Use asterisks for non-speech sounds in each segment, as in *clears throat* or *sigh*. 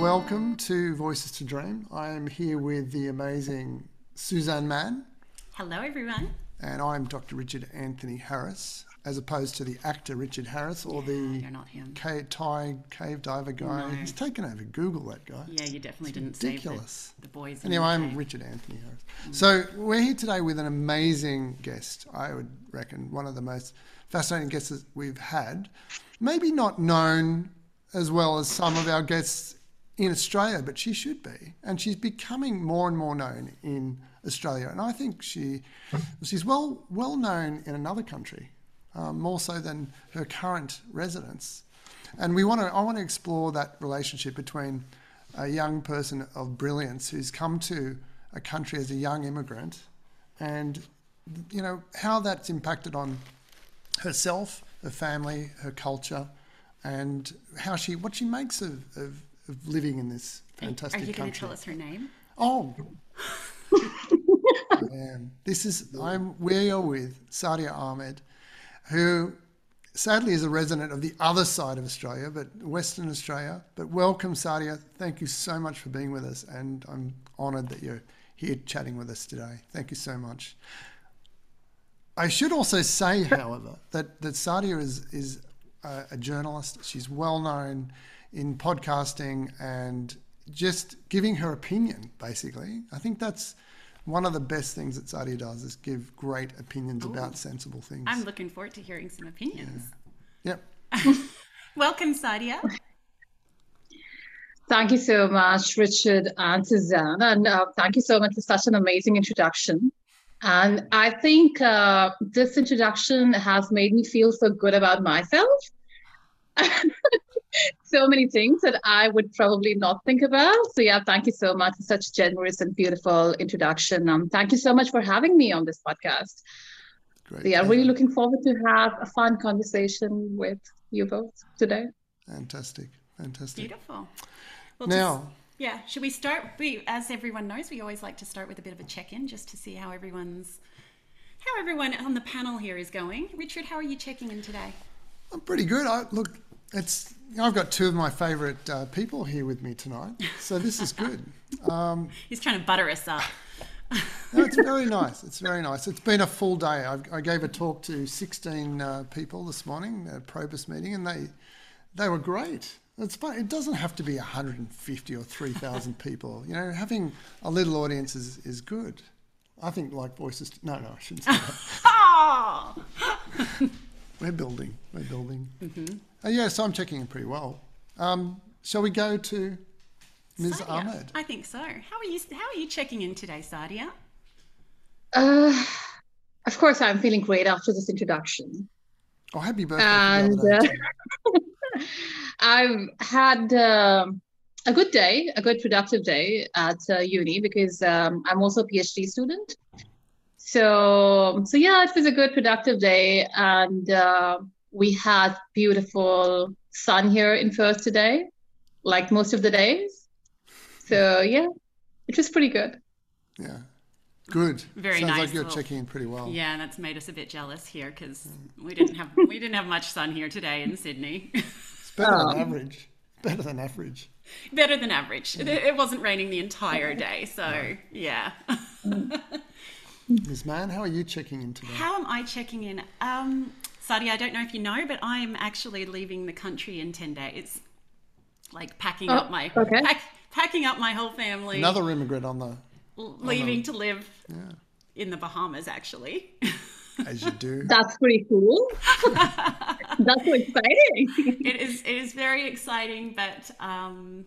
welcome to Voices to Dream. I am here with the amazing Suzanne Mann. Hello, everyone. And I'm Dr. Richard Anthony Harris, as opposed to the actor Richard Harris or Yeah, the you're not him. Ca- Thai cave diver guy. No. He's taken over Google, that guy. Yeah, you definitely didn't ridiculous. save the, the boys. Anyway, the I'm. Richard Anthony Harris. Mm. So we're here today with an amazing guest. I would reckon one of the most fascinating guests we've had. Maybe not known as well as some of our guests in Australia, but she should be, and she's becoming more and more known in Australia. And I think she she's well well known in another country, um, more so than her current residence. And we want to I want to explore that relationship between a young person of brilliance who's come to a country as a young immigrant, and you know how that's impacted on herself, her family, her culture, and how she what she makes of, of, of living in this fantastic Are you going to tell us her name? Oh. *laughs* Man, this is I'm we are with Saadia Ahmed, who sadly is a resident of the other side of Australia, but Western Australia. But welcome, Saadia. Thank you so much for being with us, and I'm honoured that you're here chatting with us today. Thank you so much. I should also say, however, that that Saadia is is a, a journalist. She's well known in podcasting and just giving her opinion. Basically, I think that's one of the best things that Saadia does is give great opinions about sensible things. I'm looking forward to hearing some opinions. Yep. *laughs* Welcome, Saadia. Thank you so much, Richard and Suzanne. And uh, thank you so much for such an amazing introduction. And I think uh, this introduction has made me feel so good about myself. *laughs* so many things that I would probably not think about. So, yeah, thank you so much for such generous and beautiful introduction. Um, thank you so much for having me on this podcast. Great. So, yeah, pleasure. really looking forward to have a fun conversation with you both today. Fantastic. Fantastic. Beautiful. Well, Now, just- yeah, should we start? We, as everyone knows, we always like to start with a bit of a check-in, just to see how everyone's, how everyone on the panel here is going. Richard, how are you checking in today? I'm pretty good. I look. It's. I've got two of my favourite uh, people here with me tonight, so this is good. *laughs* Um, He's trying to butter us up. *laughs* No, it's very nice. It's very nice. It's been a full day. I, I gave a talk to 16 uh, people this morning at a Probus meeting, and they they were great. It's fun. It doesn't have to be 150 or 3,000 *laughs* people. You know, having a little audience is, is good. I think like voices. No, no, I shouldn't say that. We're building. We're building. Uh, yeah, so I'm checking in pretty well. Um, shall we go to Ms. Saadia, Ahmed? I think so. How are you? How are you checking in today, Saadia? Uh, of course, I'm feeling great after this introduction. Oh, happy birthday! And for the other uh. *laughs* I've had um a good day, a good productive day at uh, uni because um, I'm also a PhD student. So, so yeah, it was a good productive day, and uh, we had beautiful sun here in Perth today, like most of the days. So yeah, it was pretty good. Yeah. Good. Very Sounds nice like you're little- checking in pretty well. Yeah, that's made us a bit jealous here because mm. we didn't have we didn't have much sun here today in Sydney. It's better Oh. than *laughs* um, average. Better than average. Better than average. It, it wasn't raining the entire day, so yeah. Mm. *laughs* Ms. Mann, how are you checking in today? How am I checking in? Um, Saadia, I don't know if you know, but I'm actually leaving the country in ten days. Like packing Oh, up my okay. pack, packing up my whole family, Another immigrant on the, l- leaving to live yeah, in the Bahamas. Actually, *laughs* as you do. That's pretty cool. *laughs* That's so exciting. *laughs* it is it is very exciting, but um,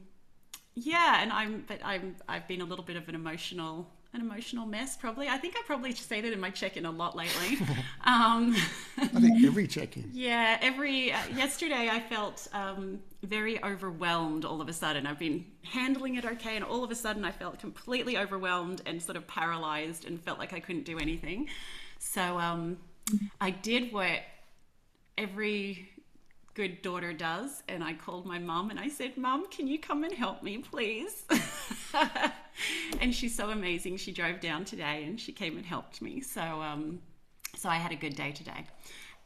yeah, and I'm but I'm I've been a little bit of an emotional an emotional mess probably. I think I probably say that in my check-in a lot lately. *laughs* um, I think every check-in. *laughs* Yeah, every uh, yesterday I felt um, very overwhelmed. All of a sudden, I've been handling it okay, and all of a sudden I felt completely overwhelmed and sort of paralyzed, and felt like I couldn't do anything. So um, I did what every good daughter does, and I called my mum and I said, "Mum, can you come and help me, please?" *laughs* *laughs* and she's so amazing. She drove down today and she came and helped me. So um, so I had a good day today,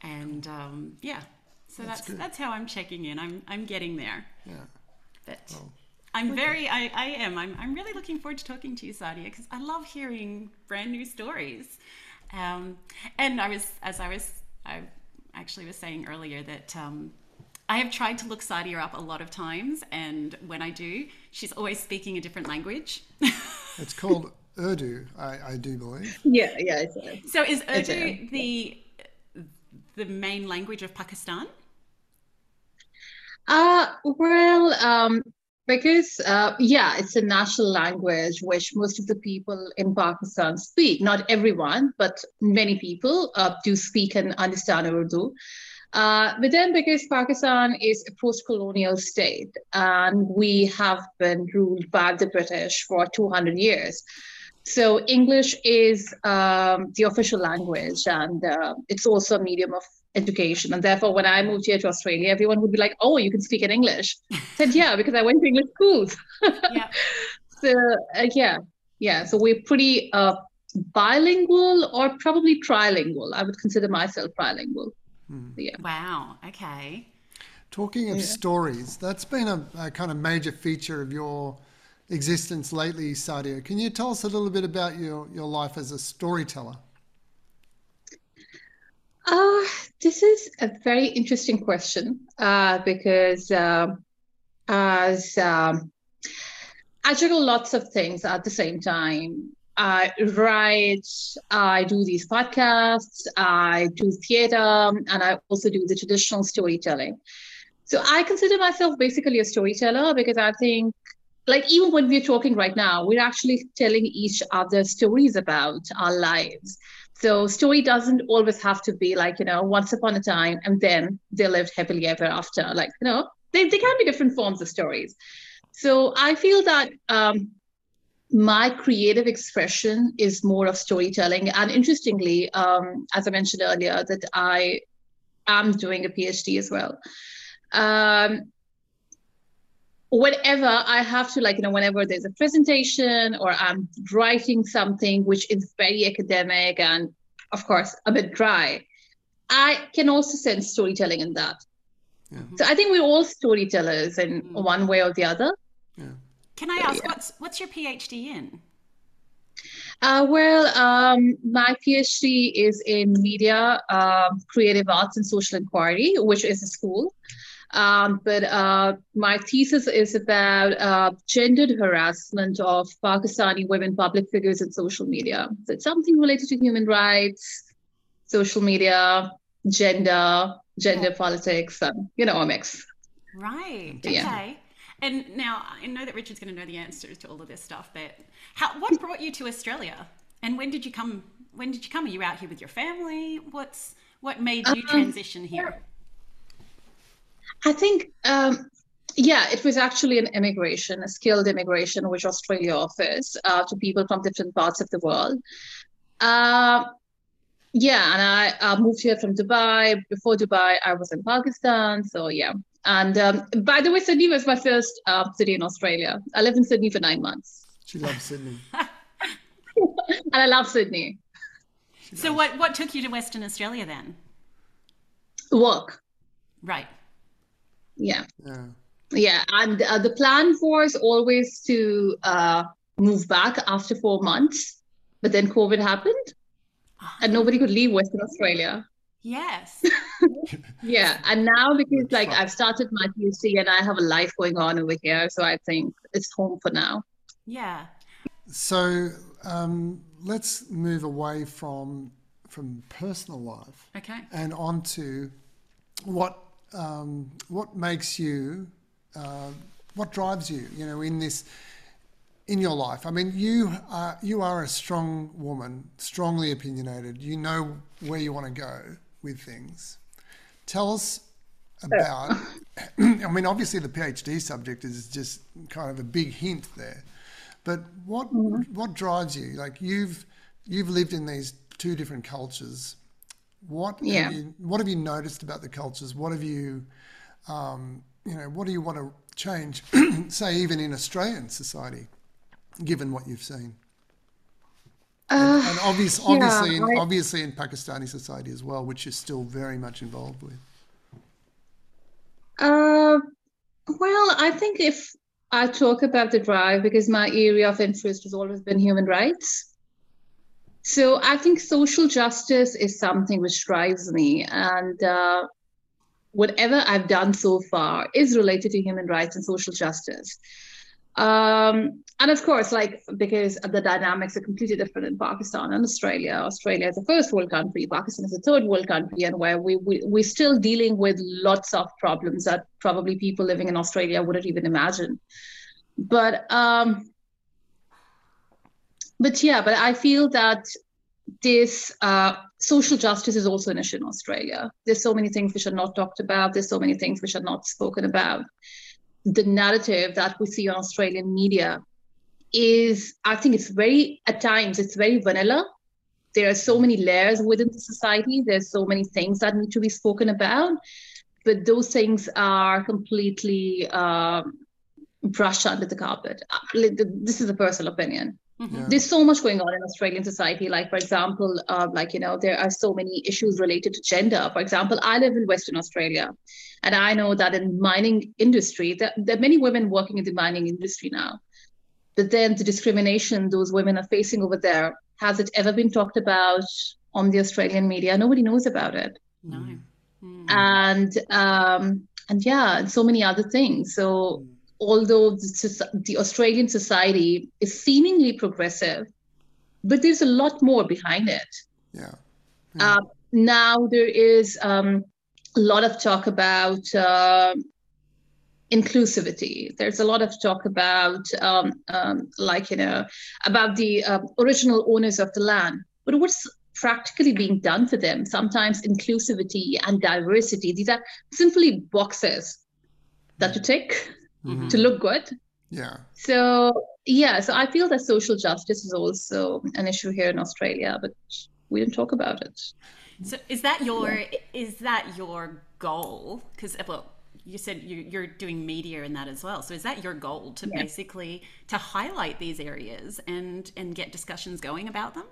and um, yeah, so That's that's that's how I'm checking in. I'm I'm getting there, Yeah. but Well, I'm very, I, I am. I'm, I'm really looking forward to talking to you, Saadia, because I love hearing brand new stories. Um, and I was, as I was, I actually was saying earlier that um, I have tried to look Saadia up a lot of times, and when I do, she's always speaking a different language. *laughs* it's called Urdu, I, I do believe. Yeah, yeah. It's, uh, so is Urdu the the main language of Pakistan? Uh, well, um, because uh, yeah, it's a national language which most of the people in Pakistan speak. Not everyone, but many people uh, do speak and understand Urdu. Uh, but then, because Pakistan is a post colonial state and we have been ruled by the British for 200 years, so English is um, the official language and uh, it's also a medium of education. And therefore, when I moved here to Australia, everyone would be like, oh, you can speak in English. I said, yeah, because I went to English schools. *laughs* yeah. So, uh, yeah, yeah. So we're pretty uh, bilingual or probably trilingual. I would consider myself trilingual. Hmm. Yeah. Wow. Okay. Talking of yeah. stories, that's been a, a, kind of major feature of your existence lately, Saadia. Can you tell us a little bit about your, your life as a storyteller? Uh, this is a very interesting question uh, because uh, as um, I juggle lots of things at the same time. I write, I do these podcasts, I do theater, and I also do the traditional storytelling. So I consider myself basically a storyteller because I think, like, even when we're talking right now, we're actually telling each other stories about our lives. So story doesn't always have to be like, you know, once upon a time and then they lived happily ever after. Like, you know, they, they can be different forms of stories. So I feel that um, my creative expression is more of storytelling. And interestingly, um, as I mentioned earlier, that I am doing a PhD as well. Um, whenever I have to, like, you know, whenever there's a presentation or I'm writing something which is very academic and, of course, a bit dry, I can also sense storytelling in that. Yeah. So I think we're all storytellers in mm. one way or the other. Yeah. Can I ask, yeah. what's what's your PhD in? Uh, well, um, my PhD is in media, um, creative arts, and social inquiry, which is a school. Um, but uh, my thesis is about uh, gendered harassment of Pakistani women public figures in social media. So it's something related to human rights, social media, gender, gender politics, and you know, a mix. Right. Okay. And now I know that Richard's going to know the answers to all of this stuff, but how, what brought you to Australia? And when did you come? When did you come? Are you out here with your family? What's what made you um, transition here? I think, um, yeah, it was actually an immigration, a skilled immigration, which Australia offers uh, to people from different parts of the world. Uh, yeah, and I uh, moved here from Dubai. Before Dubai, I was in Pakistan. So yeah, and um, by the way, Sydney was my first uh, city in Australia. I lived in Sydney for nine months. She loves Sydney. *laughs* and I love Sydney. So, what, what took you to Western Australia then? Work. Right. Yeah. Yeah. Yeah. And uh, the plan was always to uh, move back after four months, but then COVID happened and nobody could leave Western Australia. Yes. *laughs* *laughs* yeah. And now because like I've started my PhD and I have a life going on over here, so I think it's home for now. Yeah. So um, let's move away from from personal life. Okay. And on to what um, what makes you uh, what drives you, you know, in this in your life? I mean, you are you are a strong woman, strongly opinionated. You know where you want to go with things. Tell us about. *laughs* *clears throat* I mean, obviously, the PhD subject is just kind of a big hint there, but what mm-hmm. what drives you? Like you've you've lived in these two different cultures. What yeah. have you, what have you noticed about the cultures? What have you um, you know? What do you want to change? *clears throat* say even in Australian society, given what you've seen. Uh, and, and obvious, obviously, yeah, in, obviously in Pakistani society as well, which is still very much involved with. Uh, well, I think if I talk about the drive because my area of interest has always been human rights. So I think social justice is something which drives me, and uh, whatever I've done so far is related to human rights and social justice. Um, and of course, like because the dynamics are completely different in Pakistan and Australia. Australia is a first world country, Pakistan is a third world country, and where we, we we're still dealing with lots of problems that probably people living in Australia wouldn't even imagine. But um, but yeah, but I feel that this uh, social justice is also an issue in Australia. There's so many things which are not talked about. There's so many things which are not spoken about. The narrative that we see on Australian media is, I think it's very, at times, it's very vanilla. There are so many layers within the society. There's so many things that need to be spoken about. But those things are completely um, brushed under the carpet. Uh, this is a personal opinion. Mm-hmm. Yeah. There's so much going on in Australian society. Like, for example, uh, like, you know, there are so many issues related to gender. For example, I live in Western Australia, and I know that in mining industry, there, there are many women working in the mining industry now. But then the discrimination those women are facing over there, has it ever been talked about on the Australian media? Nobody knows about it. No. Mm. And um, and yeah, and so many other things. So mm although the, the Australian society is seemingly progressive, but there's a lot more behind it. Yeah. yeah. Uh, now there is um, a lot of talk about uh, inclusivity. There's a lot of talk about, um, um, like, you know, about the uh, original owners of the land. But what's practically being done for them? Sometimes inclusivity and diversity, these are simply boxes that you tick mm-hmm. to look good. Yeah. So yeah, so I feel that social justice is also an issue here in Australia, but we didn't talk about it. So is that your yeah. is that your goal? Because well, you said you, are doing media in that as well. So is that your goal to yeah. basically to highlight these areas and and get discussions going about them?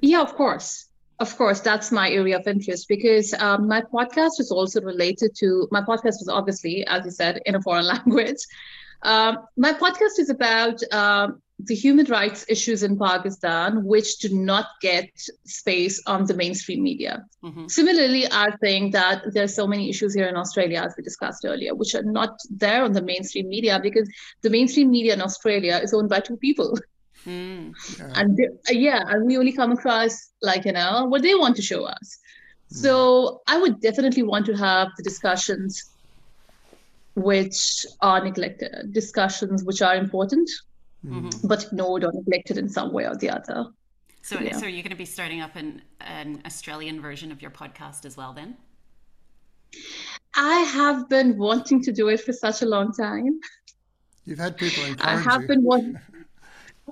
Yeah, of course of course, that's my area of interest because um, my podcast is also related to my podcast was obviously, as you said, in a foreign *laughs* language. Um, my podcast is about um, the human rights issues in Pakistan, which do not get space on the mainstream media. Mm-hmm. Similarly, I think that there are so many issues here in Australia, as we discussed earlier, which are not there on the mainstream media because the mainstream media in Australia is owned by two people. *laughs* Mm. Yeah. And uh, yeah, and we only come across like you know what they want to show us. Mm. So I would definitely want to have the discussions which are neglected, discussions which are important, mm-hmm. but ignored or neglected in some way or the other. So, yeah. so are you going to be starting up an, an Australian version of your podcast as well then? I have been wanting to do it for such a long time. You've had people encourage I have you. been wanting. *laughs*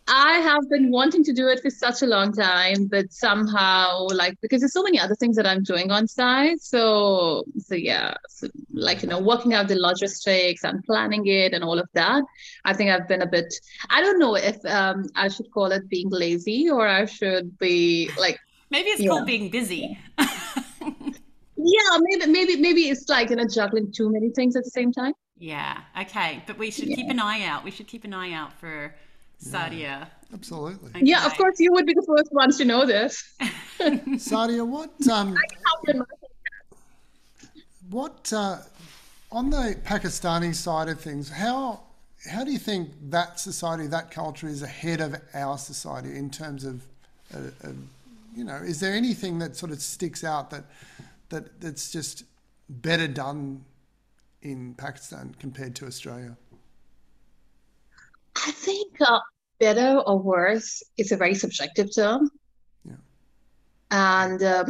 I have been wanting to do it for such a long time, but somehow, like, because there's so many other things that I'm doing on site. So, so yeah, so, like, you know, working out the logistics and planning it and all of that. I think I've been a bit, I don't know if um, I should call it being lazy or I should be like, maybe it's yeah. called being busy. *laughs* yeah, maybe, maybe, maybe it's like, you know, juggling too many things at the same time. Yeah. Okay. But we should yeah. keep an eye out. We should keep an eye out for, Saadia. Absolutely. Okay. Yeah, of course, you would be the first ones to know this. *laughs* Saadia, what um, what uh, on the Pakistani side of things? How how do you think that society, that culture, is ahead of our society in terms of, uh, uh, you know, is there anything that sort of sticks out that that that's just better done in Pakistan compared to Australia? I think uh, better or worse is a very subjective term. Yeah. And um,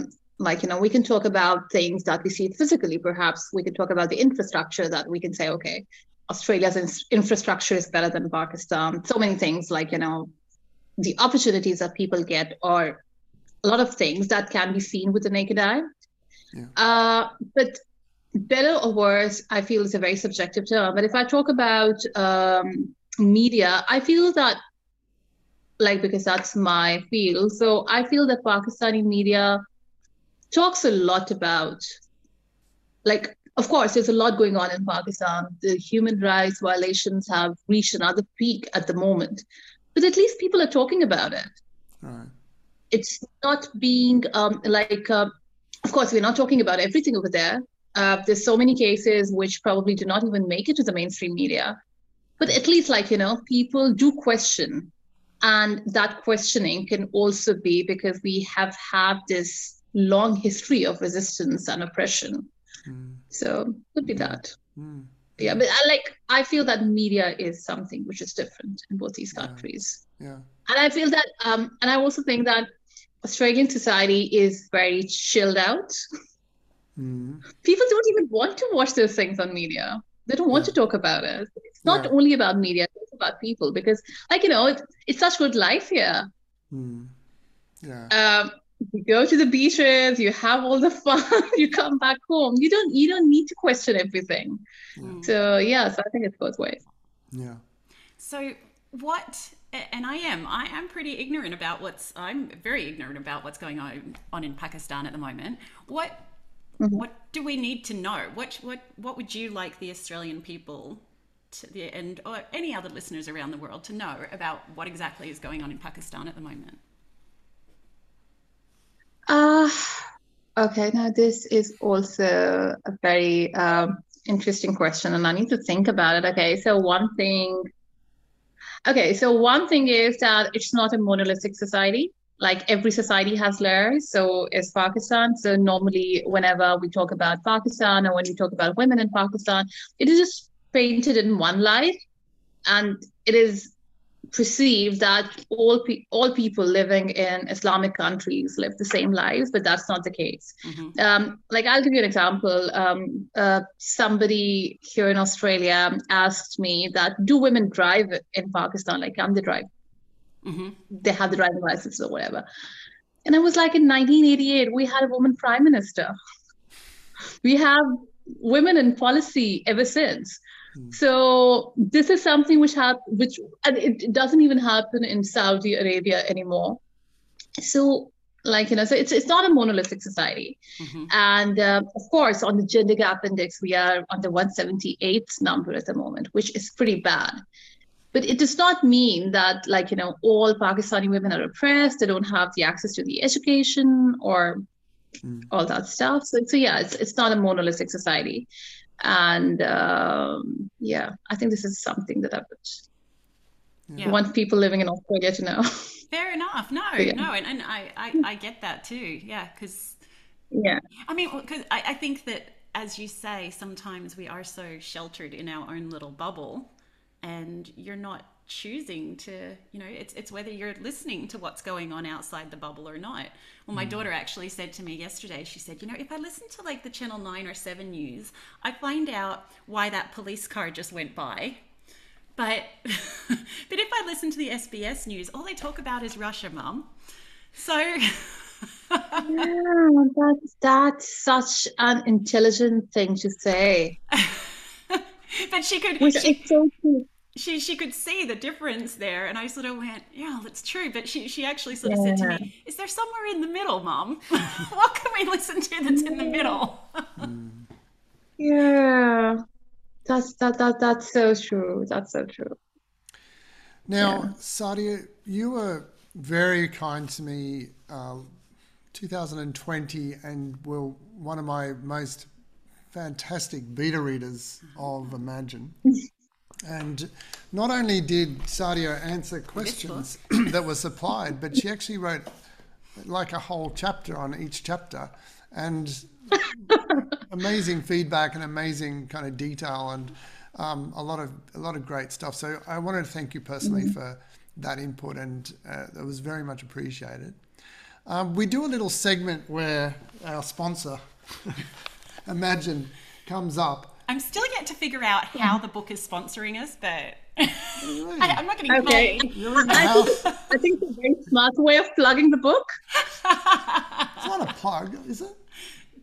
like, you know, we can talk about things that we see physically, perhaps. We can talk about the infrastructure that we can say, okay, Australia's in- infrastructure is better than Pakistan. So many things like, you know, the opportunities that people get or a lot of things that can be seen with the naked eye. Yeah. Uh, but better or worse, I feel is a very subjective term. But if I talk about um, media, I feel that, like, because that's my field. So I feel that Pakistani media talks a lot about, like, of course, there's a lot going on in Pakistan. The human rights violations have reached another peak at the moment, but at least people are talking about it. Right. It's not being um, like, uh, of course, we're not talking about everything over there. Uh, there's so many cases which probably do not even make it to the mainstream media, but at least, like you know, people do question, and that questioning can also be because we have had this long history of resistance and oppression. Mm. So could be that. Mm. Yeah, but I like I feel that media is something which is different in both these countries. Yeah. yeah. And I feel that um and I also think that Australian society is very chilled out. Mm. People don't even want to watch those things on media. They don't want yeah. to talk about it. It's not yeah. only about media, it's about people because like you know, it's, it's such good life here. Mm. Yeah. Um, you go to the beaches you have all the *laughs* fun you come back home you don't you don't need to question everything yeah. so yeah so i think it's both ways yeah so what and i am i am pretty ignorant about what's i'm very ignorant about what's going on on in pakistan at the moment what mm-hmm. what do we need to know what what what would you like the australian people to the, and or any other listeners around the world to know about what exactly is going on in pakistan at the moment uh, okay, now this is also a very um, interesting question, and I need to think about it. Okay, so one thing. Okay, so one thing is that it's not a monolithic society. Like every society has layers. So is Pakistan. So normally, whenever we talk about Pakistan or when we talk about women in Pakistan, it is just painted in one light, and it is perceive that all pe- all people living in Islamic countries live the same lives, but that's not the case. Mm-hmm. Um, like I'll give you an example. Um, uh, somebody here in Australia asked me that do women drive in Pakistan? Like can they drive? Mm-hmm. They have the driving license or whatever. And I was like, in 1988, we had a woman prime minister. We have women in policy ever since. Hmm. So this is something which have which and it doesn't even happen in Saudi Arabia anymore. So like you know, so it's it's not a monolithic society, mm-hmm. and uh, of course on the gender gap index we are on the 178th number at the moment, which is pretty bad. But it does not mean that like you know all Pakistani women are oppressed. They don't have the access to the education or mm. all that stuff. So, so yeah, it's it's not a monolithic society and um, yeah i think this is something that i would yeah. want people living in australia to know *laughs* fair enough no yeah. no and, and I, I i get that too yeah because yeah i mean because I, I think that as you say sometimes we are so sheltered in our own little bubble and you're not choosing to you know it's it's whether you're listening to what's going on outside the bubble or not. Well my mm. daughter actually said to me yesterday she said you know if i listen to like the channel 9 or 7 news i find out why that police car just went by. But *laughs* but if i listen to the sbs news all they talk about is russia mum. So yeah *laughs* that's that's such an intelligent thing to say. *laughs* But she could Which she, so she she could see the difference there and i sort of went yeah that's true but she she actually sort of yeah. said to me is there somewhere in the middle mom? *laughs* What can we listen to that's in the middle? Yeah. That's that, that that's so true. That's so true. Now yeah. Saadia you were very kind to me uh, 2020 and were one of my most fantastic beta readers of imagine *laughs* And not only did Saadia answer questions *coughs* that were supplied, but she actually wrote like a whole chapter on each chapter and *laughs* amazing feedback and amazing kind of detail and um, a lot of a lot of great stuff. So I wanted to thank you personally mm-hmm. for that input and uh, it was very much appreciated. Um, we do a little segment where our sponsor, *laughs* Imagine, comes up I'm still yet to figure out how the book is sponsoring us, but I, am not getting okay. paid. I think, I think it's a very smart way of plugging the book. it's not a plug, is it?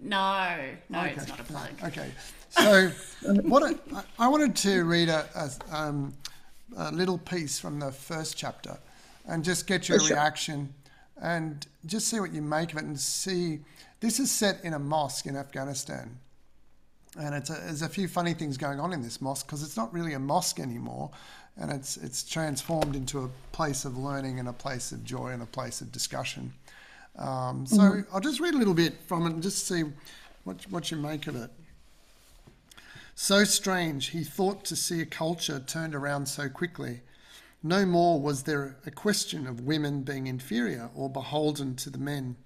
No, no, okay. it's not a plug. Okay, so *laughs* what I, I, wanted to read a, a, um, a, little piece from the first chapter and just get your sure. reaction and just see what you make of it and see. This is set in a mosque in Afghanistan and it's a, there's a few funny things going on in this mosque because it's not really a mosque anymore, and it's it's transformed into a place of learning and a place of joy and a place of discussion. Um, so mm-hmm. I'll just read a little bit from it and just see what what you make of it. So strange, he thought to see a culture turned around so quickly. No more was there a question of women being inferior or beholden to the men.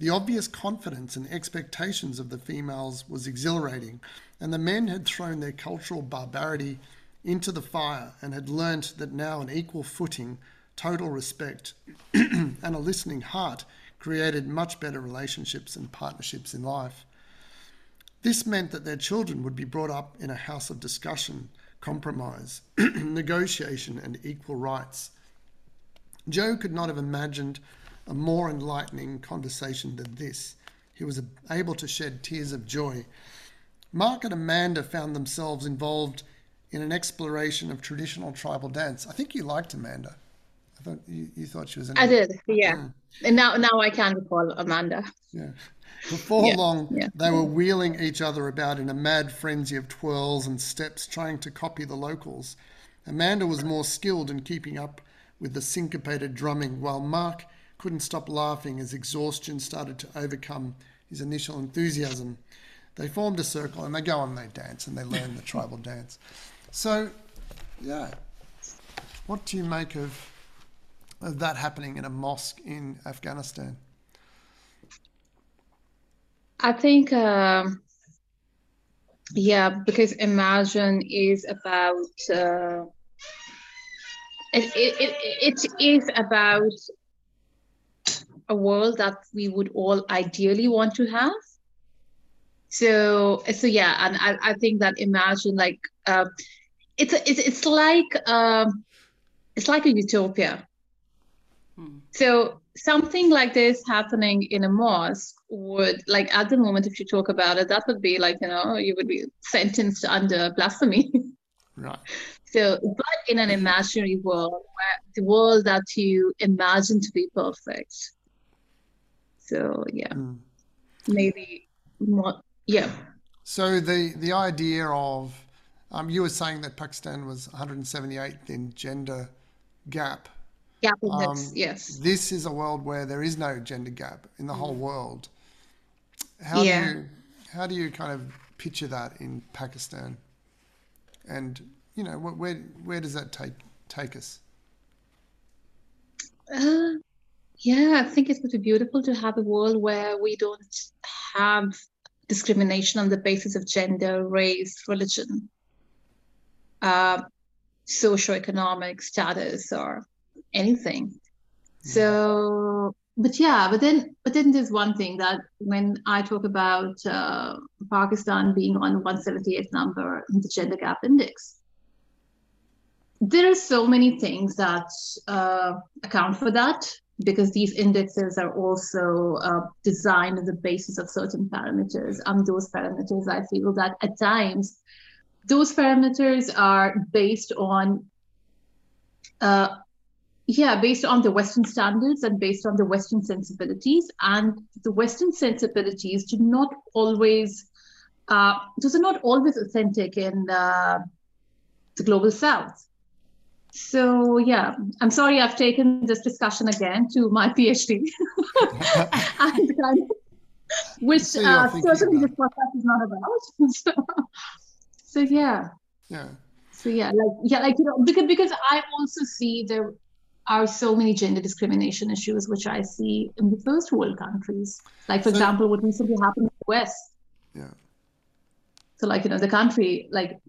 The obvious confidence and expectations of the females was exhilarating, and the men had thrown their cultural barbarity into the fire and had learnt that now an equal footing, total respect, *clears throat* and a listening heart created much better relationships and partnerships in life. This meant that their children would be brought up in a house of discussion, compromise, *clears throat* negotiation, and equal rights. Joe could not have imagined a more enlightening conversation than this. He was able to shed tears of joy. Mark and Amanda found themselves involved in an exploration of traditional tribal dance. I think you liked Amanda. I thought you, you thought she was. An I did, yeah. Mm. And now, now I can recall Amanda. Yeah. Before yeah, long, yeah. they were wheeling each other about in a mad frenzy of twirls and steps, trying to copy the locals. Amanda was more skilled in keeping up with the syncopated drumming, while Mark couldn't stop laughing as exhaustion started to overcome his initial enthusiasm. They formed a circle and they go on and they dance and they learn the tribal *laughs* dance. So, yeah, what do you make of, of that happening in a mosque in Afghanistan? I think, um, yeah, because Imagine is about. Uh, it, it, it, it is about a world that we would all ideally want to have. So so yeah and i, I think that imagine like uh, it's a, it's, it's like um, it's like a utopia. Hmm. so something like this happening in a mosque would like at the moment if you talk about it that would be like you know you would be sentenced under blasphemy. *laughs* Right. So but in an imaginary world where the world that you imagine to be perfect so yeah, mm. maybe more. Yeah. So the the idea of um, you were saying that Pakistan was 178th in gender gap. Gap um, yes. This is a world where there is no gender gap in the mm. whole world. How yeah. do you how do you kind of picture that in Pakistan? And you know, where where does that take take us? Uh, yeah, I think it would be beautiful to have a world where we don't have discrimination on the basis of gender, race, religion, uh, socioeconomic status, or anything. Mm. So, but yeah, but then, but then there's one thing that when I talk about uh, Pakistan being on 178th number in the gender gap index, there are so many things that uh, account for that because these indexes are also uh, designed on the basis of certain parameters. And those parameters, I feel that at times, those parameters are based on, uh, yeah, based on the Western standards and based on the Western sensibilities. And the Western sensibilities do not always, uh, those are not always authentic in uh, the global South. So yeah, I'm sorry I've taken this discussion again to my PhD, *laughs* and, which so uh, certainly this podcast is not about. *laughs* so, so yeah. Yeah. So yeah, like yeah, like you know, because because I also see there are so many gender discrimination issues which I see in the first world countries. Like for so, example, what recently happened in the West. Yeah. So like you know the country like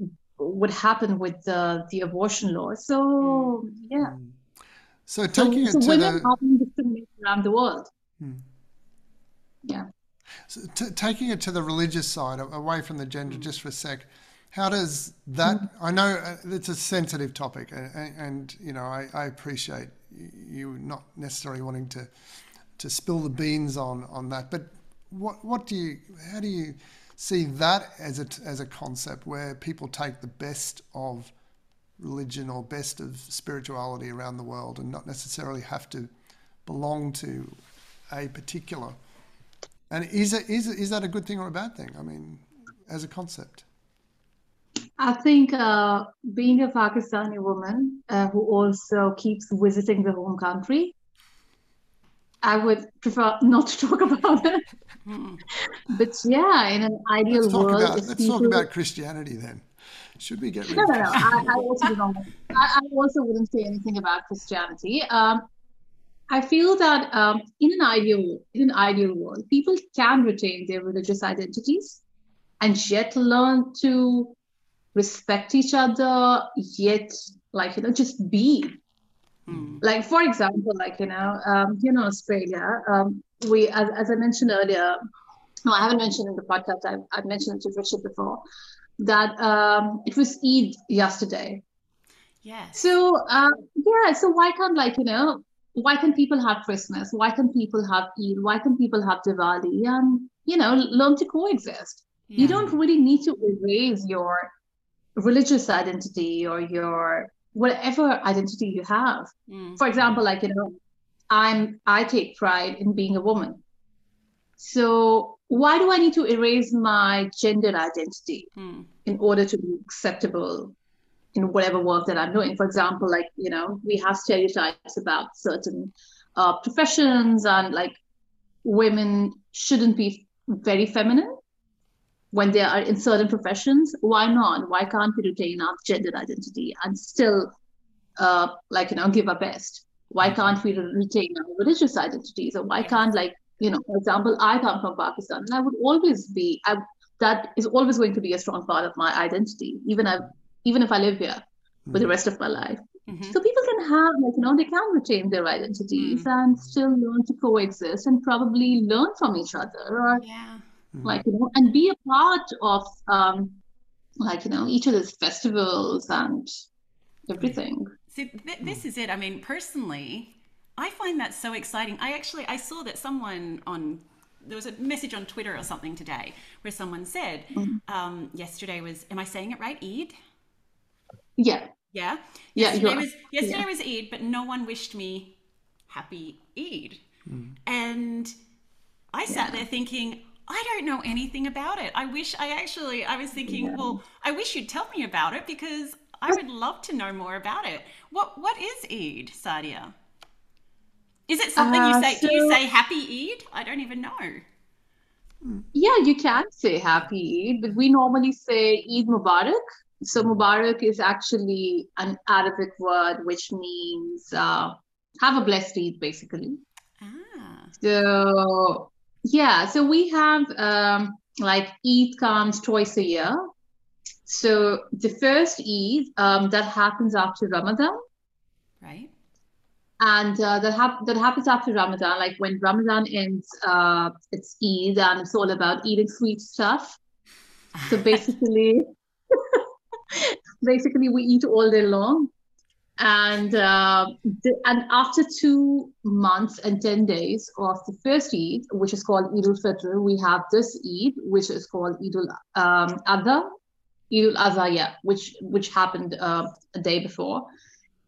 would happen with the the abortion law. So yeah. Hmm. So taking so, it so to women the... are being discriminated around the world. Hmm. Yeah. So t- taking it to the religious side, away from the gender, mm. just for a sec, how does that? Mm. I know uh, it's a sensitive topic, and, and you know I, I, appreciate you not necessarily wanting to to spill the beans on on that. But what what do you? How do you? See that as a, as a concept where people take the best of religion or best of spirituality around the world and not necessarily have to belong to a particular. And is, it, is, is that a good thing or a bad thing? I mean, as a concept? I think uh, being a Pakistani woman uh, who also keeps visiting the home country, I would prefer not to talk *laughs* about it. but yeah, in an ideal let's world, about, let's people... talk about Christianity then. Should we get rid No, no, no. I, I also. I, I also wouldn't say anything about Christianity. Um, I feel that um, in an ideal in an ideal world, people can retain their religious identities and yet learn to respect each other, yet like you know just be. Hmm. Like for example, like you know, um, you know, Australia. Um, we, as, as I mentioned earlier, no, I haven't mentioned in the podcast. I've, I've mentioned it to Richard before that um, it was Eid yesterday. Yes. So uh, yeah, so why can't like you know why can people have Christmas? Why can people have Eid? Why can people have Diwali? And you know learn to coexist. You don't really need to erase your religious identity or your whatever identity you have. Mm. For example, like you know, I'm I take pride in being a woman. So why do I need to erase my gender identity? Mm. in order to be acceptable in whatever work that I'm doing. For example, like, you know, we have stereotypes about certain uh, professions and like women shouldn't be very feminine when they are in certain professions. Why not? Why can't we retain our gender identity and still, uh, like, you know, give our best? Why can't we retain our religious identities? Or why can't, like, you know, for example, I come from Pakistan and I would always be, I, that is always going to be a strong part of my identity, even if even if I live here for the rest of my life. Mhm. So people can have, like, you know, they can retain their identities and still learn to coexist and probably learn from each other, or Yeah. Like you know, and be a part of, um, like you know, each other's festivals and everything. See, th- this is it. I mean, personally, I find that so exciting. I actually I saw that someone on there was a message on Twitter or something today where someone said um, yesterday was am I saying it right? Eid. Yeah, Yeah. Yeah, Yesterday was yesterday Yeah. was Eid, but no one wished me happy Eid. And I sat there thinking, I don't know anything about it. I wish I actually I was thinking, well, I wish you'd tell me about it because I would love to know more about it. What what is Eid, Saadia? Is it something you Uh, say? do you say happy Eid? I don't even know. yeah, you can say Happy Eid, but we normally say Eid Mubarak. So Mubarak is actually an Arabic word which means uh, have a blessed Eid, basically. Ah. So yeah, so we have um, like Eid comes twice a year. So the first Eid um, that happens after Ramadan, Right? and uh, that hap- that happens after Ramadan. Like when Ramadan ends, uh, it's Eid, and it's all about eating sweet stuff. So basically, *laughs* basically we eat all day long, and uh, the, and after two months and ten days of the first Eid, which is called Eid al Fitr, we have this Eid, which is called Eid al um, Adha, Eid al Adha, yeah, which which happened uh, a day before,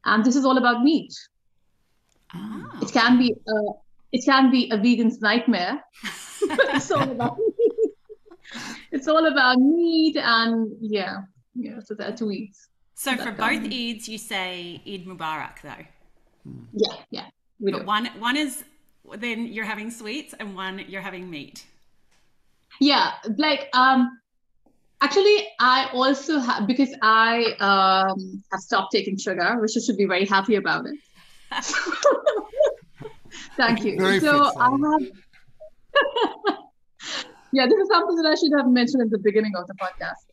and this is all about meat. Ah. It can be uh, it can be a vegan's nightmare. *laughs* it's all about it's all about meat and yeah, yeah. So there are two Eids. So for That both kind. Eids, you say Eid Mubarak, though. Yeah, yeah. We But do. one one is then you're having sweets, and one you're having meat. Yeah, like um, actually, I also have because I um have stopped taking sugar, which I should be very happy about it. *laughs* Thank you. Very so fit, I have. *laughs* yeah, this is something that I should have mentioned at the beginning of the podcast.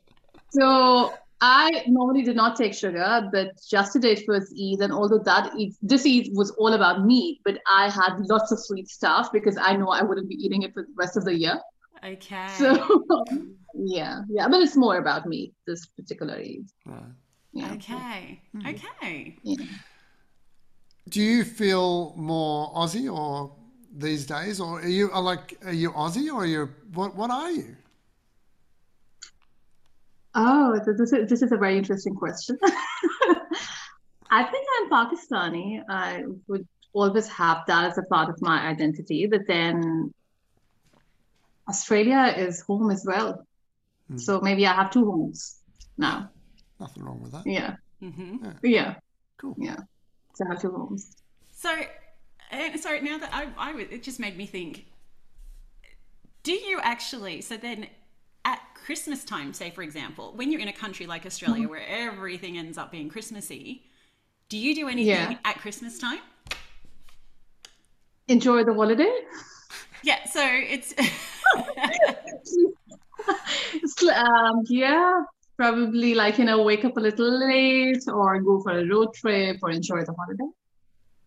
So I normally did not take sugar, but yesterday it was Eid, and although that Eid, this Eid was all about meat, but I had lots of sweet stuff because I know I wouldn't be eating it for the rest of the year. Okay. So *laughs* yeah, yeah, but it's more about me this particular Eid. Right. Yeah. okay. Mm-hmm. Okay. yeah. Do you feel more Aussie or these days, or are you are like are you Aussie or are you what what are you? Oh, this is this is a very interesting question. *laughs* I think I'm Pakistani. I would always have that as a part of my identity, but then Australia is home as well. So maybe I have two homes now. Nothing wrong with that. Yeah. hmm Yeah. Cool. Yeah. So I have two homes. So, and sorry, now that I, I, it just made me think. Do you actually? So then, at Christmas time, say for example, when you're in a country like Australia Mm-hmm. where everything ends up being Christmassy, do you do anything Yeah. at Christmas time? Enjoy the holiday. Yeah. So it's. *laughs* It's, um, yeah, probably like, you know, wake up a little late or go for a road trip or enjoy the holiday.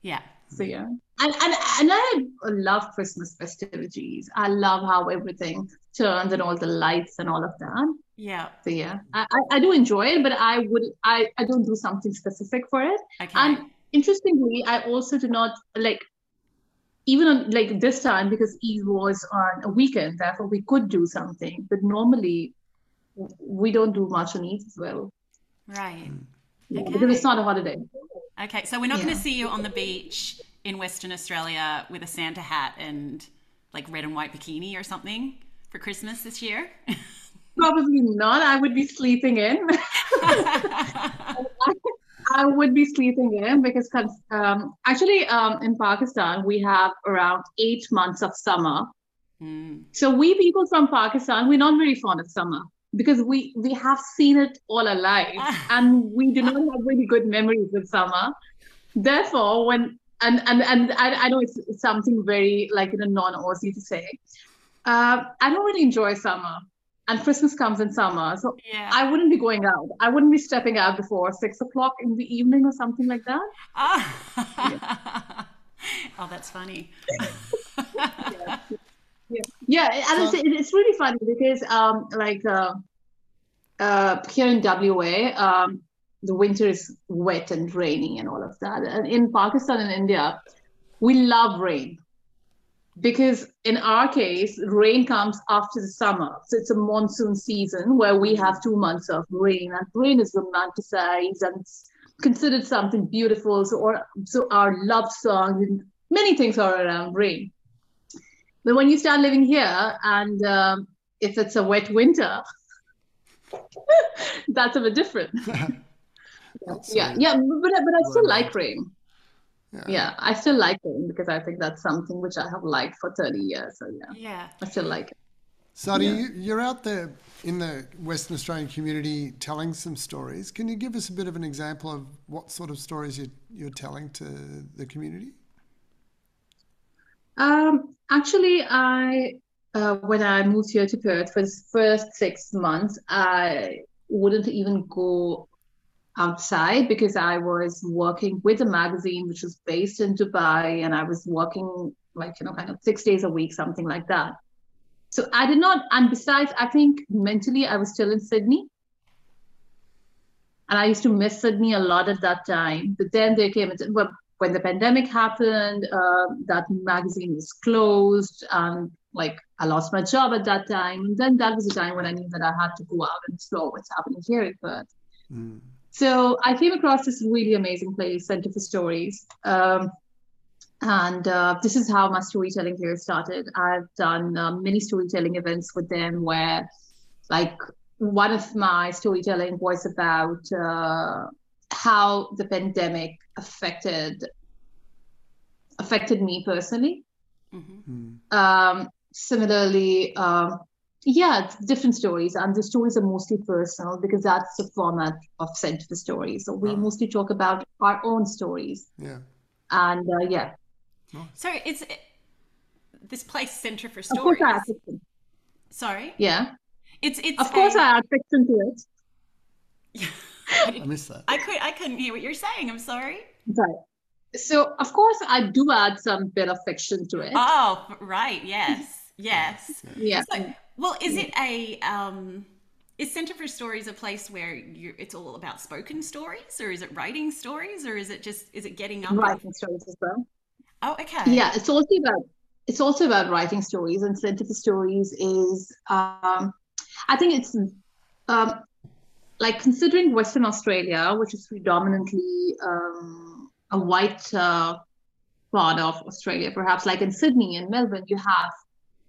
yeah. So yeah. And and and I love Christmas festivities. I love how everything turns and all the lights and all of that. Yeah. So yeah. I, I, I do enjoy it, but I would I, I don't do something specific for it. Okay. And interestingly, I also do not like even on like this time because Eve was on a weekend, therefore we could do something. But normally we don't do much on Eve as well. right. Mm. Yeah, Okay. Because it's not a holiday. Okay. So we're not going to see you on the beach in Western Australia with a Santa hat and like red and white bikini or something for Christmas this year. *laughs* Probably not. I would be sleeping in. *laughs* I would be sleeping in because um, actually um, in Pakistan we have around eight months of summer. Mm. So we people from Pakistan we're not very fond of summer because we we have seen it all our life and we do not have really good memories of summer. Therefore, when and and and I, I know it's, something very like you know non-Aussie to say. Uh, I don't really enjoy summer, and Christmas comes in summer, so Yeah. I wouldn't be going out. I wouldn't be stepping out before six o'clock in the evening or something like that. Ah. *laughs* oh, that's funny. Yeah, *laughs* and it's, So- it's really funny because um, like uh, uh, here in WA, um, the winter is wet and rainy and all of that. And in Pakistan and India, we love rain because in our case, rain comes after the summer. So it's a monsoon season where we have two months of rain, and rain is romanticized and it's considered something beautiful. So, or, so our love songs and many things are around rain. But when you start living here, and um, if it's a wet winter, *laughs* that's a bit different. *laughs* That's, Yeah, yeah, but I- but I still like rain. yeah. Yeah, I still like rain because I think that's something which I have liked for 30 years. So yeah, Yeah. I still like it. Sadi, Yeah. you, you're out there in the Western Australian community telling some stories. Can you give us a bit of an example of what sort of stories you're, you're telling to the community? Um, actually, I uh, when I moved here to Perth for the first six months, I wouldn't even go outside because I was working with a magazine which was based in Dubai, and I was working like you know kind of six days a week, something like that. So I did not, and besides, I think mentally I was still in Sydney. And I used to miss Sydney a lot at that time. But then there came a t- well, when the pandemic happened, uh, that magazine was closed, and like I lost my job at that time. And then that was the time when I knew that I had to go out and explore what's happening here in Perth. Mm. So I came across this really amazing place, Centre for Stories. Um, and uh, this is how my storytelling here started. I've done uh, many storytelling events with them where, like, one of my storytelling was about uh, how the pandemic affected affected me personally. hmm Mm. Um, similarly, um, yeah, it's different stories, and the stories are mostly personal because that's the format of Centre for Stories. So we mostly talk about our own stories, Yeah. and uh, yeah, So it's this place, Center for of course Stories. I add fiction. Sorry, Yeah, it's it's. of course a- I add fiction to it. *laughs* *laughs* I missed that. I could I couldn't hear what you're saying. I'm sorry. Right. So of course I do add some bit of fiction to it. Oh, right. Yes. Yes. *laughs* yeah. So, well, is it a um, is Centre for Stories a place where you it's all about spoken stories, or is it writing stories, or is it just is it getting up? and- writing stories as well. Oh, okay. Yeah, it's also about it's also about writing stories, and Centre for Stories is um, I think it's um, like considering Western Australia, which is predominantly um, a white uh, part of Australia, perhaps like in Sydney and Melbourne, you have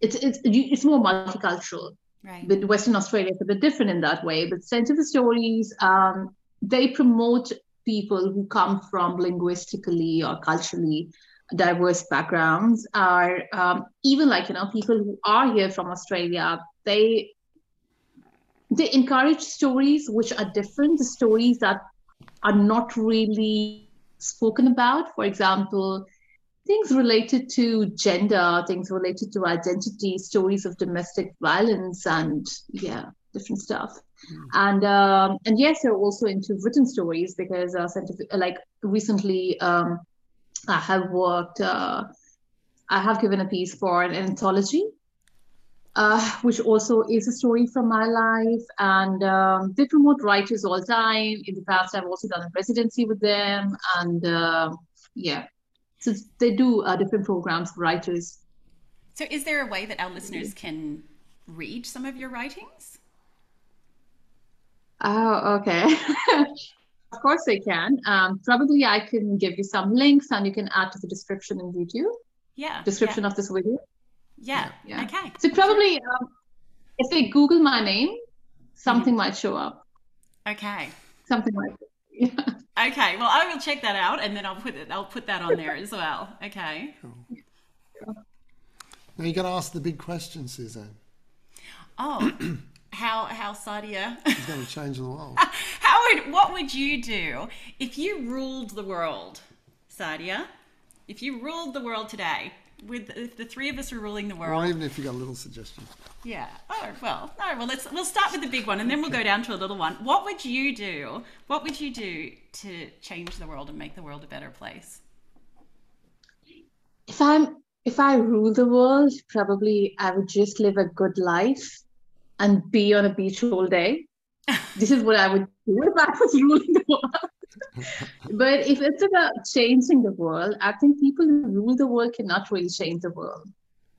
it's it's it's more multicultural. Right. But Western Australia is a bit different in that way. But Centre for Stories, um, they promote people who come from linguistically or culturally diverse backgrounds are um, even like you know people who are here from australia they they encourage stories which are different the stories that are not really spoken about. For example things related to gender things related to identity stories of domestic violence and yeah different stuff. Mm. and um, and yes they're also into written stories because uh, scientific like recently um, I have worked, uh, I have given a piece for an anthology, uh, which also is a story from my life. And um, they promote writers all the time. In the past, I've also done a residency with them. And uh, yeah, so they do uh, different programs for writers. So, is there a way that our listeners can read some of your writings? Oh, okay. *laughs* Of course they can. Um, probably I can give you some links and you can add to the description in YouTube. Yeah. Description yeah. of this video. Yeah. yeah. Okay. So probably um, if they Google my name, something mm-hmm. might show up. Okay. Something like that. *laughs* Yeah. Okay. Well, I will check that out and then I'll put it. I'll put that on there as well. Okay. Cool. Now you got to ask the big question, Suzanne. Oh. *clears throat* how how Saadia is going to change the world. *laughs* how would what would you do if you ruled the world, Saadia? If you ruled the world today, with if the three of us were ruling the world, or even if you got a little suggestion. Yeah. Oh well. No. Well, let's we'll start with the big one, and then we'll go down to a little one. What would you do? What would you do to change the world and make the world a better place? If I'm if I rule the world, probably I would just live a good life and be on a beach all day. *laughs* this is what I would do if I was ruling the world. But if it's about changing the world, I think people who rule the world cannot really change the world.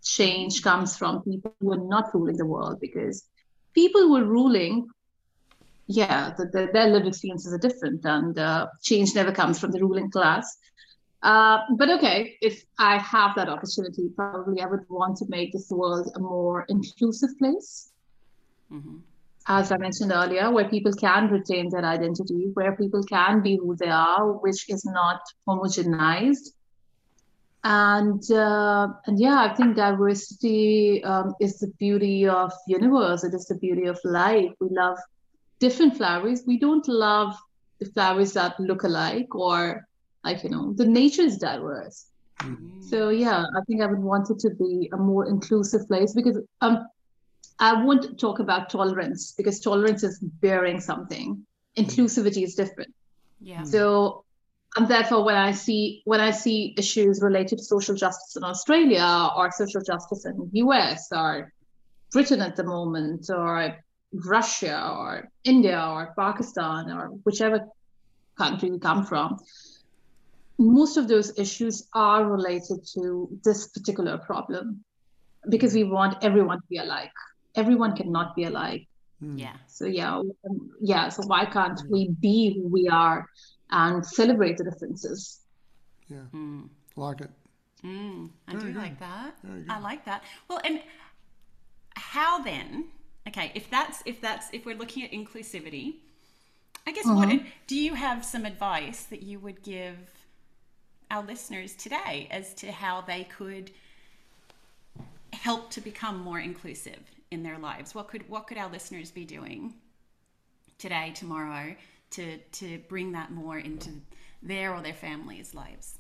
Change comes from people who are not ruling the world because people who are ruling, yeah, the, the, their lived experiences are different, and uh, change never comes from the ruling class. Uh, but okay, if I have that opportunity, probably I would want to make this world a more inclusive place Mm-hmm. As I mentioned earlier, where people can retain their identity, where people can be who they are, which is not homogenized. And uh, and yeah, I think diversity um, is the beauty of universe. It is the beauty of life. We love different flowers. We don't love the flowers that look alike or like you know the nature is diverse. Mm-hmm. So yeah, I think I would want it to be a more inclusive place because um I won't talk about tolerance because tolerance is bearing something. Mm. Inclusivity is different. Yeah. So and therefore when I see when I see issues related to social justice in Australia or social justice in the US or Britain at the moment or Russia or India or Pakistan or whichever country we come from, most of those issues are related to this particular problem because we want everyone to be alike everyone cannot be alike. Hmm. Yeah. So yeah, um, yeah. So why can't we be who we are and celebrate the differences? Yeah, mm. like it. Mm, I Very do good. like that. I like that. Well, and how then? Okay, if that's if that's if we're looking at inclusivity, I guess what mm-hmm. do you have some advice that you would give our listeners today as to how they could help to become more inclusive in their lives? What could what could our listeners be doing today, tomorrow, to to bring that more into their or their families' lives?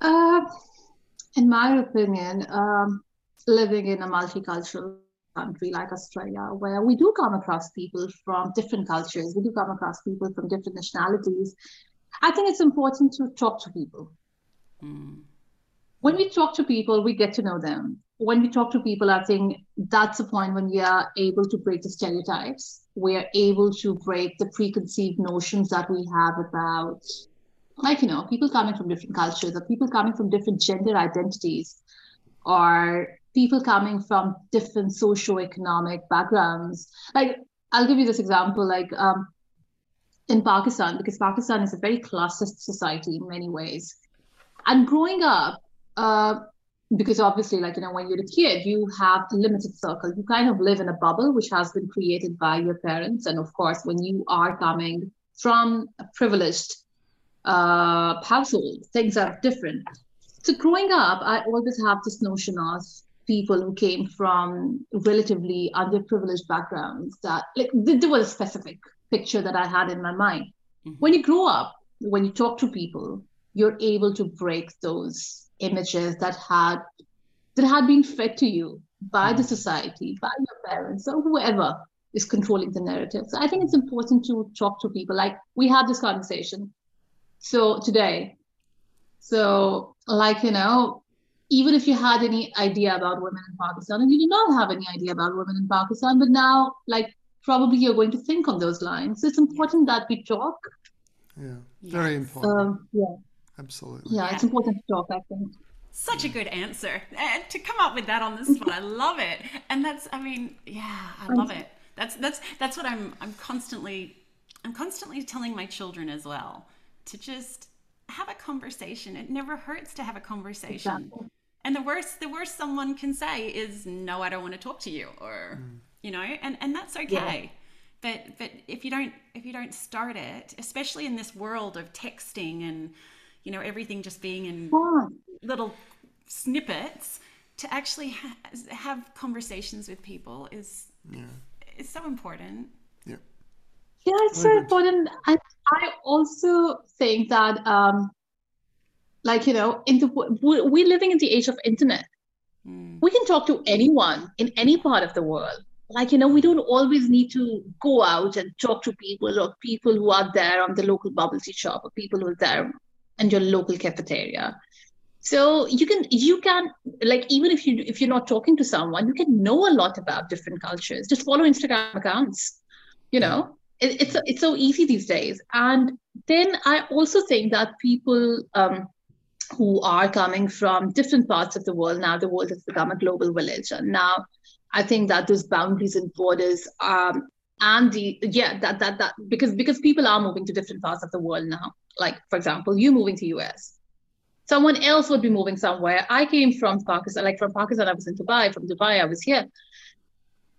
Uh, in my opinion, um, living in a multicultural country like Australia, where we do come across people from different cultures, we do come across people from different nationalities. I think it's important to talk to people. Mm. When we talk to people, we get to know them when we talk to people, I think that's the point when we are able to break the stereotypes. We are able to break the preconceived notions that we have about, like, you know, people coming from different cultures or people coming from different gender identities or people coming from different socio-economic backgrounds. Like, I'll give you this example, like, um, in Pakistan, because Pakistan is a very classist society in many ways. And growing up, uh, because obviously, like, you know, when you're a kid, you have a limited circle. You kind of live in a bubble which has been created by your parents. And of course, when you are coming from a privileged uh, household, things are different. So growing up, I always have this notion of people who came from relatively underprivileged backgrounds that like there was a specific picture that I had in my mind. Mm-hmm. When you grow up, when you talk to people, you're able to break those images that had that had been fed to you by the society, by your parents, or whoever is controlling the narrative. So I think it's important to talk to people. Like we had this conversation. So today, so like you know, even if you had any idea about women in Pakistan, and you did not have any idea about women in Pakistan, but now like probably you're going to think on those lines. So it's important that we talk. Yeah, very important. Um, yeah, absolutely. Yeah, it's important to talk. I think. Such a good answer. And to come up with that on the spot, I love it. And that's, I mean, yeah, I love it. That's that's that's what I'm I'm constantly I'm constantly telling my children as well to just have a conversation. It never hurts to have a conversation. Exactly. And the worst the worst someone can say is no, I don't want to talk to you or mm. you know, and and that's okay. Yeah. But but if you don't if you don't start it, especially in this world of texting and you know everything just being in little snippets to actually ha- have conversations with people is yeah. is so important. Yeah. Yeah, it's so important. And I also think that, um, like you know, in the we're living in the age of internet. Mm. We can talk to anyone in any part of the world. Like you know, we don't always need to go out and talk to people or people who are there on the local bubble tea shop or people who are there in your local cafeteria. So you can you can like even if you if you're not talking to someone you can know a lot about different cultures. Just follow instagram accounts you know? It, it's it's so easy these days. And then i also think that people um, who are coming from different parts of the world now the world has become a global village. And now i think that those boundaries and borders um, and the yeah that that that because because people are moving to different parts of the world now like for example you moving to us someone else would be moving somewhere. I came from Pakistan, like from Pakistan, I was in Dubai. From Dubai, I was here.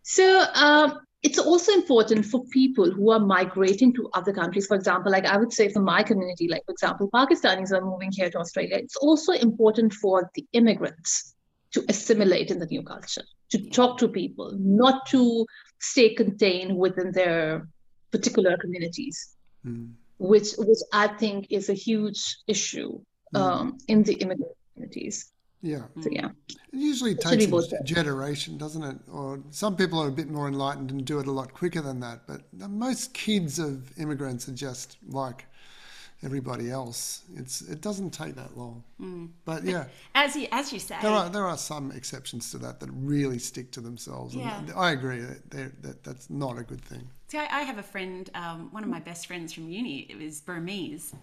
So um, it's also important for people who are migrating to other countries. For example, like I would say for my community, like for example, Pakistanis are moving here to Australia. It's also important for the immigrants to assimilate in the new culture, to talk to people, not to stay contained within their particular communities, mm. Which which I think is a huge issue Mm. um, in the immigrant communities. Yeah. So, yeah. It usually it takes a generation, doesn't it? Or some people are a bit more enlightened and do it a lot quicker than that. But most kids of immigrants are just like everybody else. It's it doesn't take that long. Mm. But yeah, as you as you say, there are there are some exceptions to that that really stick to themselves. Yeah. And I agree that, that that's not a good thing. See, I, I have a friend, um, one of my best friends from uni. It was Burmese,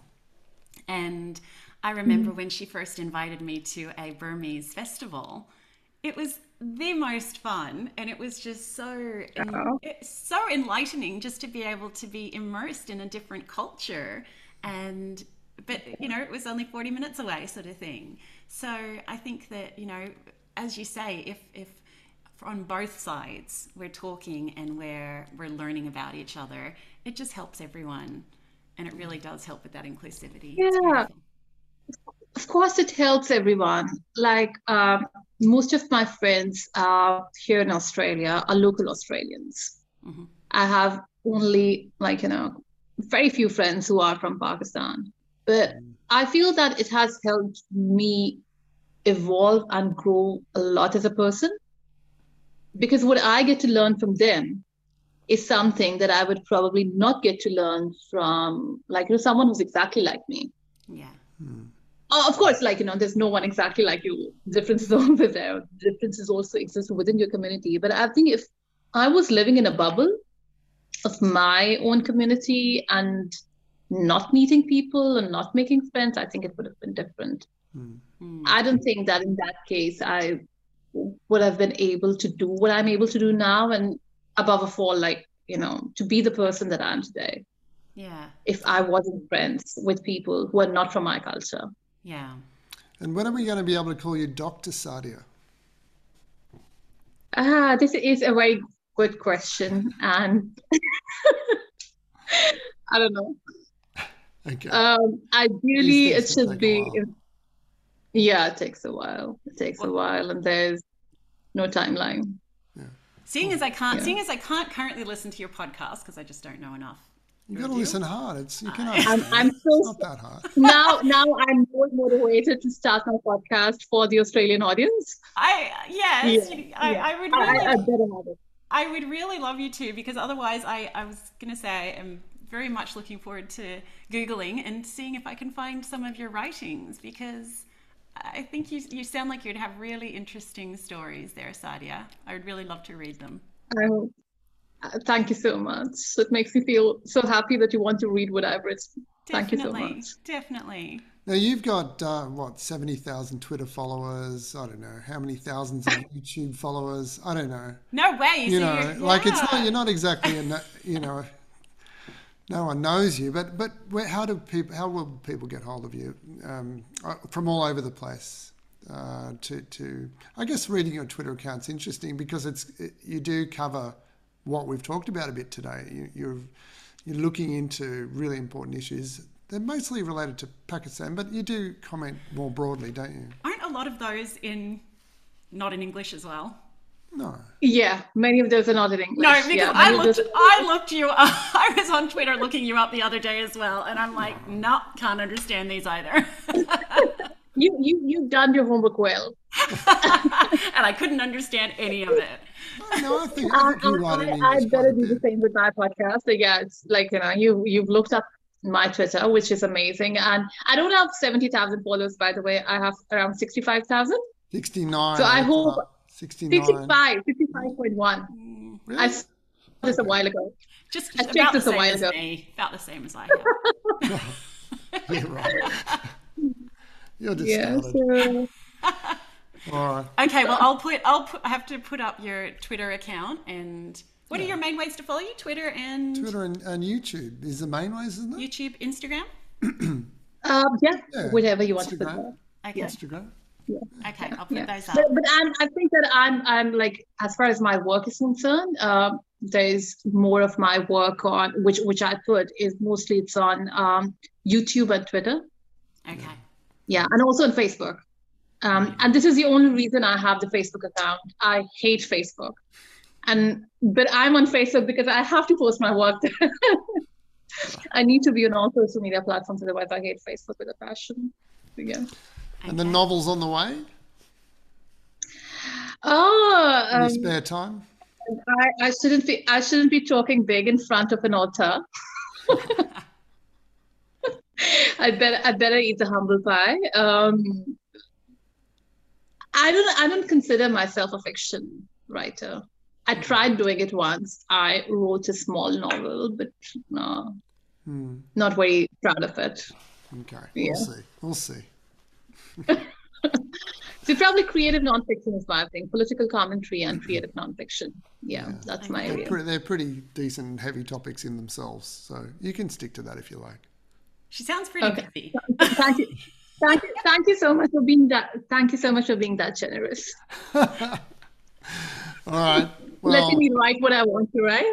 and I remember mm when she first invited me to a Burmese festival. It was the most fun and it was just so en- so enlightening just to be able to be immersed in a different culture and but you know it was only 40 minutes away sort of thing. So i think that you know as you say if if on both sides we're talking and we're we're learning about each other it just helps everyone. And it really does help with that inclusivity. Yeah. of course it helps everyone. Like um, most of my friends uh, here in australia are local australians. Mm-hmm. i have only like you know very few friends who are from pakistan but i feel that it has helped me evolve and grow a lot as a person because what i get to learn from them is something that i would probably not get to learn from like you know someone who's exactly like me yeah hmm uh, of course, like, you know, there's no one exactly like you. Differences *laughs* over there. Differences also exist within your community. But I think if I was living in a bubble of my own community and not meeting people and not making friends, I think it would have been different. Mm. I don't think that in that case I would have been able to do what I'm able to do now. And above all, like, you know, to be the person that I am today. Yeah. If I wasn't friends with people who are not from my culture. Yeah. And when are we going to be able to call you Dr. Saadia? Ah, this is a very good question, *laughs* and *laughs* I don't know. Okay. Um, ideally, it should be. Yeah, it takes a while. It takes a while, and there's no timeline. Seeing as I can't, Yeah. seeing as I can't currently listen to your podcast because I just don't know enough. you got to listen hard. It's you can. I'm, understand. I'm It's so not that hard. *laughs* now now I'm more motivated to start my podcast for the Australian audience. I yes, Yeah, I, yeah. I would really, I, I better have it. I would really love you to because otherwise, I, I was going to say I am very much looking forward to Googling and seeing if I can find some of your writings because I think you, you sound like you'd have really interesting stories there, Saadia. I would really love to read them. Um, thank you so much. It makes me feel so happy that you want to read what I've written. Thank you so Definitely, much. definitely. Now you've got uh, what seventy thousand Twitter followers. I don't know how many thousands of *laughs* YouTube followers. I don't know. No way. You so know, you're- like it's not. You're not exactly a. *laughs* You know, no one knows you. But but where, how do people? How will people get hold of you um, uh, from all over the place? Uh, to to I guess reading your Twitter account's interesting because it's it, you do cover what we've talked about a bit today. You, you're you're looking into really important issues. They're mostly related to Pakistan, but you do comment more broadly, don't you? Aren't a lot of those in not in English as well? No. Yeah, many of those are not in English. No, because yeah, I looked, those- I looked you. Up, *laughs* I was on Twitter looking you up the other day as well, and I'm like, no, can't understand these either, *laughs* you you you've done your homework well. *laughs* *laughs* and I couldn't understand any of it. Oh, no, I think, I uh, think you uh, write in I, I better do the same with my podcast. So yeah, it's like you know, you you've looked up my Twitter, which is amazing, and I don't have seventy thousand followers, by the way. I have around sixty-five thousand. 69. So I hope- up. 69. 65, 65.1. Mm, really? I saw this a while ago. Just I checked about the this a same while as ago. me, about the same as I *laughs* have. yeah, right. You're just Yeah. So, *laughs* All right. Okay, well, I'll put, I'll put, I have to put up your Twitter account, and what are your main ways to follow you? Twitter and Twitter and, and YouTube is the main ways, isn't it? YouTube, Instagram. *clears throat* um, yeah, Yeah, whatever you want to put Instagram. there. Okay, Instagram. Yeah. okay, I'll put Yeah. those up. But, but I'm, I think that I'm, I'm like, as far as my work is concerned, um, there's more of my work on which, which I put is mostly it's on um, YouTube and Twitter. Okay. Yeah, and also on Facebook. Um, and this is the only reason I have the Facebook account. I hate Facebook, and but I'm on Facebook because I have to post my work there. *laughs* I need to be on all social media platforms, otherwise I hate Facebook with a passion. So, yeah. And the novel's on the way Oh, in um, spare time. I, I shouldn't be. I shouldn't be talking big in front of an altar. *laughs* *laughs* I better. I better eat the humble pie. Um, I don't. I don't consider myself a fiction writer. I tried doing it once. I wrote a small novel, but no, Hmm. not very proud of it. Okay. Yeah. We'll see. We'll see. *laughs* So probably creative nonfiction is my thing. Political commentary and creative nonfiction. Yeah, that's my They're area. pretty, they're pretty decent and heavy topics in themselves. So you can stick to that if you like. She sounds pretty Okay. busy. Thank you. Thank you. Thank you so much for being that. Thank you so much for being that generous. *laughs* All right. Well, Letting me write what I want to write.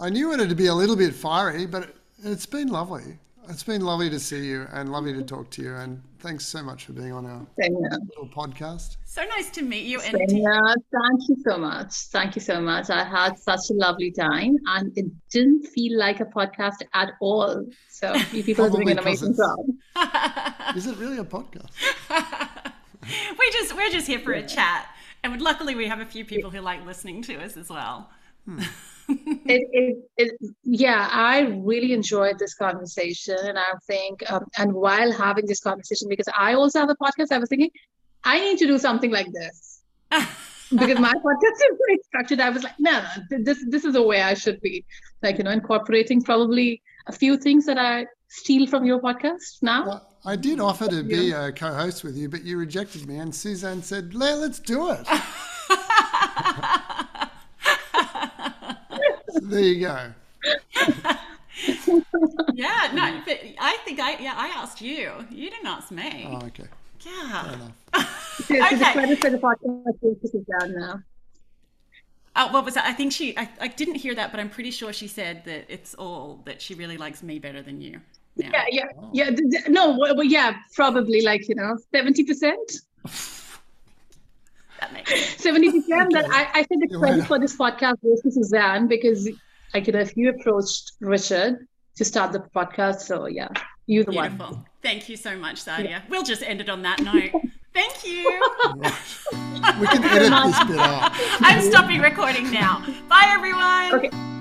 I knew it to be a little bit fiery, but it, it's been lovely. It's been lovely to see you and lovely to talk to you. And thanks so much for being on our Same little podcast. So nice to meet you, and Same. Thank you so much. Thank you so much. I had such a lovely time, and it didn't feel like a podcast at all. So you people are doing an amazing job. Is it really a podcast? *laughs* we just we're just here for a chat, and luckily we have a few people who like listening to us as well. Hmm. *laughs* it, it, it, yeah, I really enjoyed this conversation, and I think, um, and while having this conversation, because I also have a podcast, I was thinking, I need to do something like this *laughs* because my podcast is very structured. I was like, no, no, this this is the way I should be, like you know, incorporating probably a few things that I steal from your podcast now. Well, I did offer to be a co-host with you, but you rejected me. And Suzanne said, "Let's do it." *laughs* there you go. *laughs* yeah, no, but I think I yeah I asked you. You didn't ask me. Oh, okay. Yeah. So *laughs* the Okay. credit for the podcast is down now. Oh, what was that? I think she. I, I didn't hear that, but I'm pretty sure she said that it's all that she really likes me better than you. now. Yeah, yeah, yeah. th- th- No, well, well, yeah, probably like you know, seventy percent, *laughs* That makes *laughs* sense. seventy percent. That I, I think the credit right. for this podcast goes to Suzanne because, like, you know, if you approached Richard to start the podcast, so yeah, you're the one. Thank you so much, Saadia. We'll just end it on that *laughs* note. Thank you. *laughs* We can edit this bit out. I'm stopping recording now. Bye, everyone. Okay.